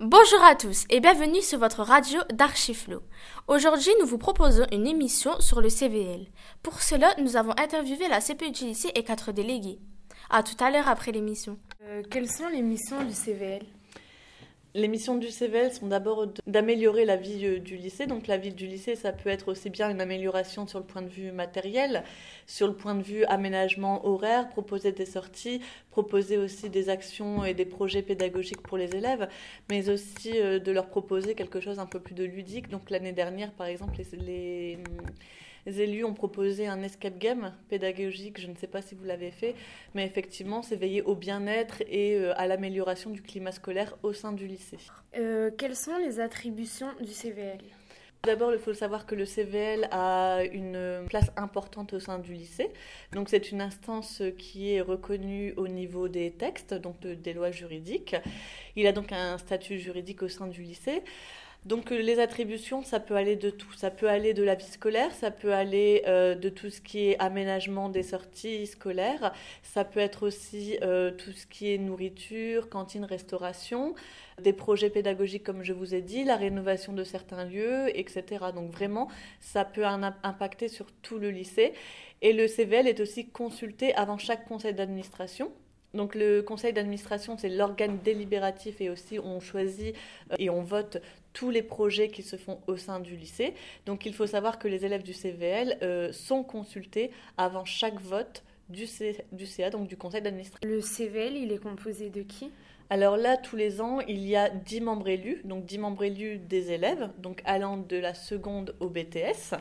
Bonjour à tous et bienvenue sur votre radio d'Archiflo. Aujourd'hui, nous vous proposons une émission sur le CVL. Pour cela, nous avons interviewé la CPE et quatre délégués. À tout à l'heure après l'émission. Euh, quelles sont les missions du CVL les missions du CVL sont d'abord d'améliorer la vie euh, du lycée. Donc la vie du lycée, ça peut être aussi bien une amélioration sur le point de vue matériel, sur le point de vue aménagement horaire, proposer des sorties, proposer aussi des actions et des projets pédagogiques pour les élèves, mais aussi euh, de leur proposer quelque chose un peu plus de ludique. Donc l'année dernière, par exemple, les, les les élus ont proposé un escape game pédagogique, je ne sais pas si vous l'avez fait, mais effectivement, c'est veiller au bien-être et euh, à l'amélioration du climat scolaire au sein du lycée. Euh, quelles sont les attributions du CVL D'abord, il faut savoir que le CVL a une place importante au sein du lycée. Donc, c'est une instance qui est reconnue au niveau des textes, donc des lois juridiques. Il a donc un statut juridique au sein du lycée. Donc euh, les attributions, ça peut aller de tout. Ça peut aller de la vie scolaire, ça peut aller euh, de tout ce qui est aménagement des sorties scolaires, ça peut être aussi euh, tout ce qui est nourriture, cantine, restauration, des projets pédagogiques comme je vous ai dit, la rénovation de certains lieux, etc. Donc vraiment, ça peut impacter sur tout le lycée. Et le CVL est aussi consulté avant chaque conseil d'administration donc le conseil d'administration, c'est l'organe délibératif et aussi on choisit euh, et on vote tous les projets qui se font au sein du lycée. Donc il faut savoir que les élèves du CVL euh, sont consultés avant chaque vote du, du CA, donc du conseil d'administration. Le CVL, il est composé de qui? Alors là, tous les ans, il y a 10 membres élus, donc 10 membres élus des élèves, donc allant de la seconde au BTS.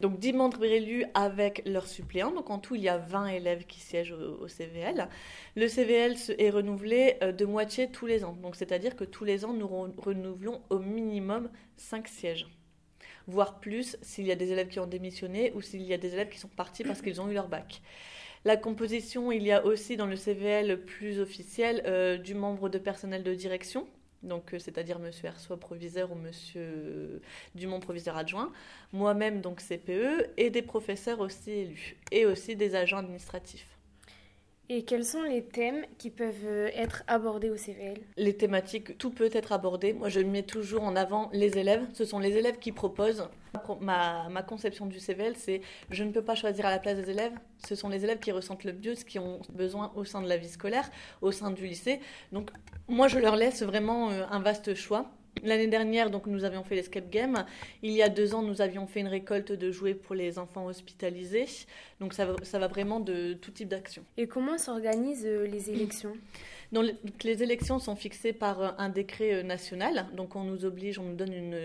Donc 10 membres élus avec leurs suppléants. Donc en tout, il y a 20 élèves qui siègent au, CVL. Le CVL est renouvelé euh, de moitié tous les ans. Donc c'est-à-dire que tous les ans, nous renouvelons au minimum 5 sièges voire plus s'il y a des élèves qui ont démissionné ou s'il y a des élèves qui sont partis parce qu'ils ont eu leur bac. La composition, il y a aussi dans le CVL plus officiel euh, du membre de personnel de direction, donc euh, c'est-à-dire Monsieur Hersois proviseur ou Monsieur Dumont proviseur adjoint, moi-même donc CPE et des professeurs aussi élus et aussi des agents administratifs. Et quels sont les thèmes qui peuvent euh, être abordés au CVL Les thématiques, tout peut être abordé. Moi, je mets toujours en avant les élèves. Ce sont les élèves qui proposent. Ma, conception du CVL, c'est je ne peux pas choisir à la place des élèves. Ce sont les élèves qui ressentent le mieux ce qu'ils ont besoin au sein de la vie scolaire, au sein du lycée. Donc, moi, je leur laisse vraiment euh, un vaste choix. L'année dernière, donc, nous avions fait l'escape game. Il y a deux ans, nous avions fait une récolte de jouets pour les enfants hospitalisés. Donc, ça va, ça va vraiment de tout type d'action. Et comment s'organisent euh, les élections donc, les élections sont fixées par euh, un décret euh, national. Donc, on nous oblige, on nous donne une,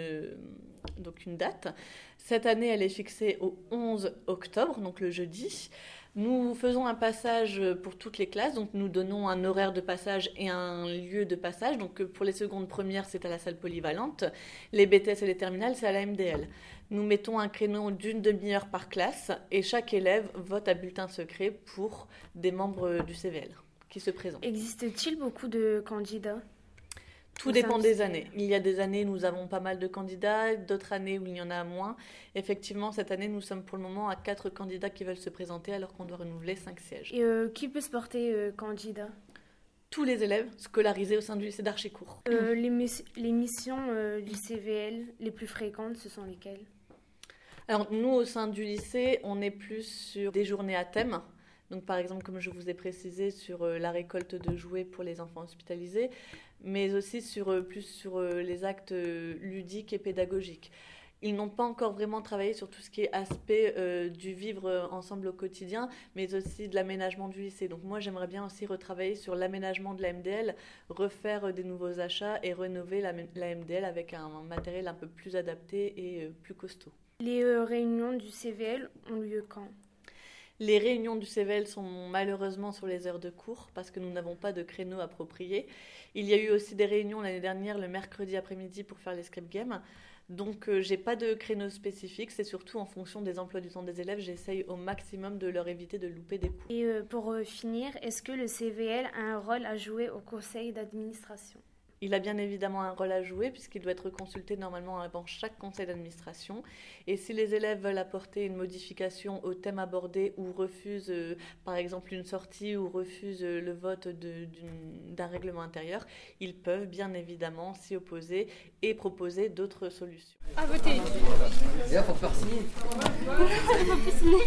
donc une date. Cette année, elle est fixée au 11 octobre, donc le jeudi. Nous faisons un passage pour toutes les classes, donc nous donnons un horaire de passage et un lieu de passage. Donc pour les secondes premières, c'est à la salle polyvalente. Les BTS et les terminales, c'est à la MDL. Nous mettons un créneau d'une demi-heure par classe et chaque élève vote à bulletin secret pour des membres du CVL qui se présentent. Existe-t-il beaucoup de candidats? Tout dépend des années. Il y a des années, nous avons pas mal de candidats, d'autres années où il y en a moins. Effectivement, cette année, nous sommes pour le moment à quatre candidats qui veulent se présenter alors qu'on doit renouveler cinq sièges. Et euh, qui peut se porter euh, candidat? Tous les élèves scolarisés au sein du lycée d'Archicourt. Euh, les, les, missions du CVL les plus fréquentes, ce sont lesquelles? Alors nous, au sein du lycée, on est plus sur des journées à thème. Donc par exemple, comme je vous ai précisé, sur la récolte de jouets pour les enfants hospitalisés mais aussi sur, euh, plus sur euh, les actes euh, ludiques et pédagogiques. Ils n'ont pas encore vraiment travaillé sur tout ce qui est aspect du vivre ensemble au quotidien, mais aussi de l'aménagement du lycée. Donc moi, j'aimerais bien aussi retravailler sur l'aménagement de la MDL, refaire des nouveaux achats et rénover la, la MDL avec un matériel un peu plus adapté et plus costaud. Les réunions du CVL ont lieu quand? Les réunions du CVL sont malheureusement sur les heures de cours parce que nous n'avons pas de créneau approprié. Il y a eu aussi des réunions l'année dernière le mercredi après-midi pour faire les script games. Donc euh, j'ai pas de créneau spécifique, c'est surtout en fonction des emplois du temps des élèves, j'essaye au maximum de leur éviter de louper des cours. Et euh, pour euh, finir, est-ce que le CVL a un rôle à jouer au conseil d'administration? Il a bien évidemment un rôle à jouer puisqu'il doit être consulté normalement avant chaque conseil d'administration. Et si les élèves veulent apporter une modification au thème abordé ou refusent euh, par exemple une sortie ou refusent euh, le vote d'un règlement intérieur, ils peuvent bien évidemment s'y opposer et proposer d'autres solutions. À voter. Faut faire signer.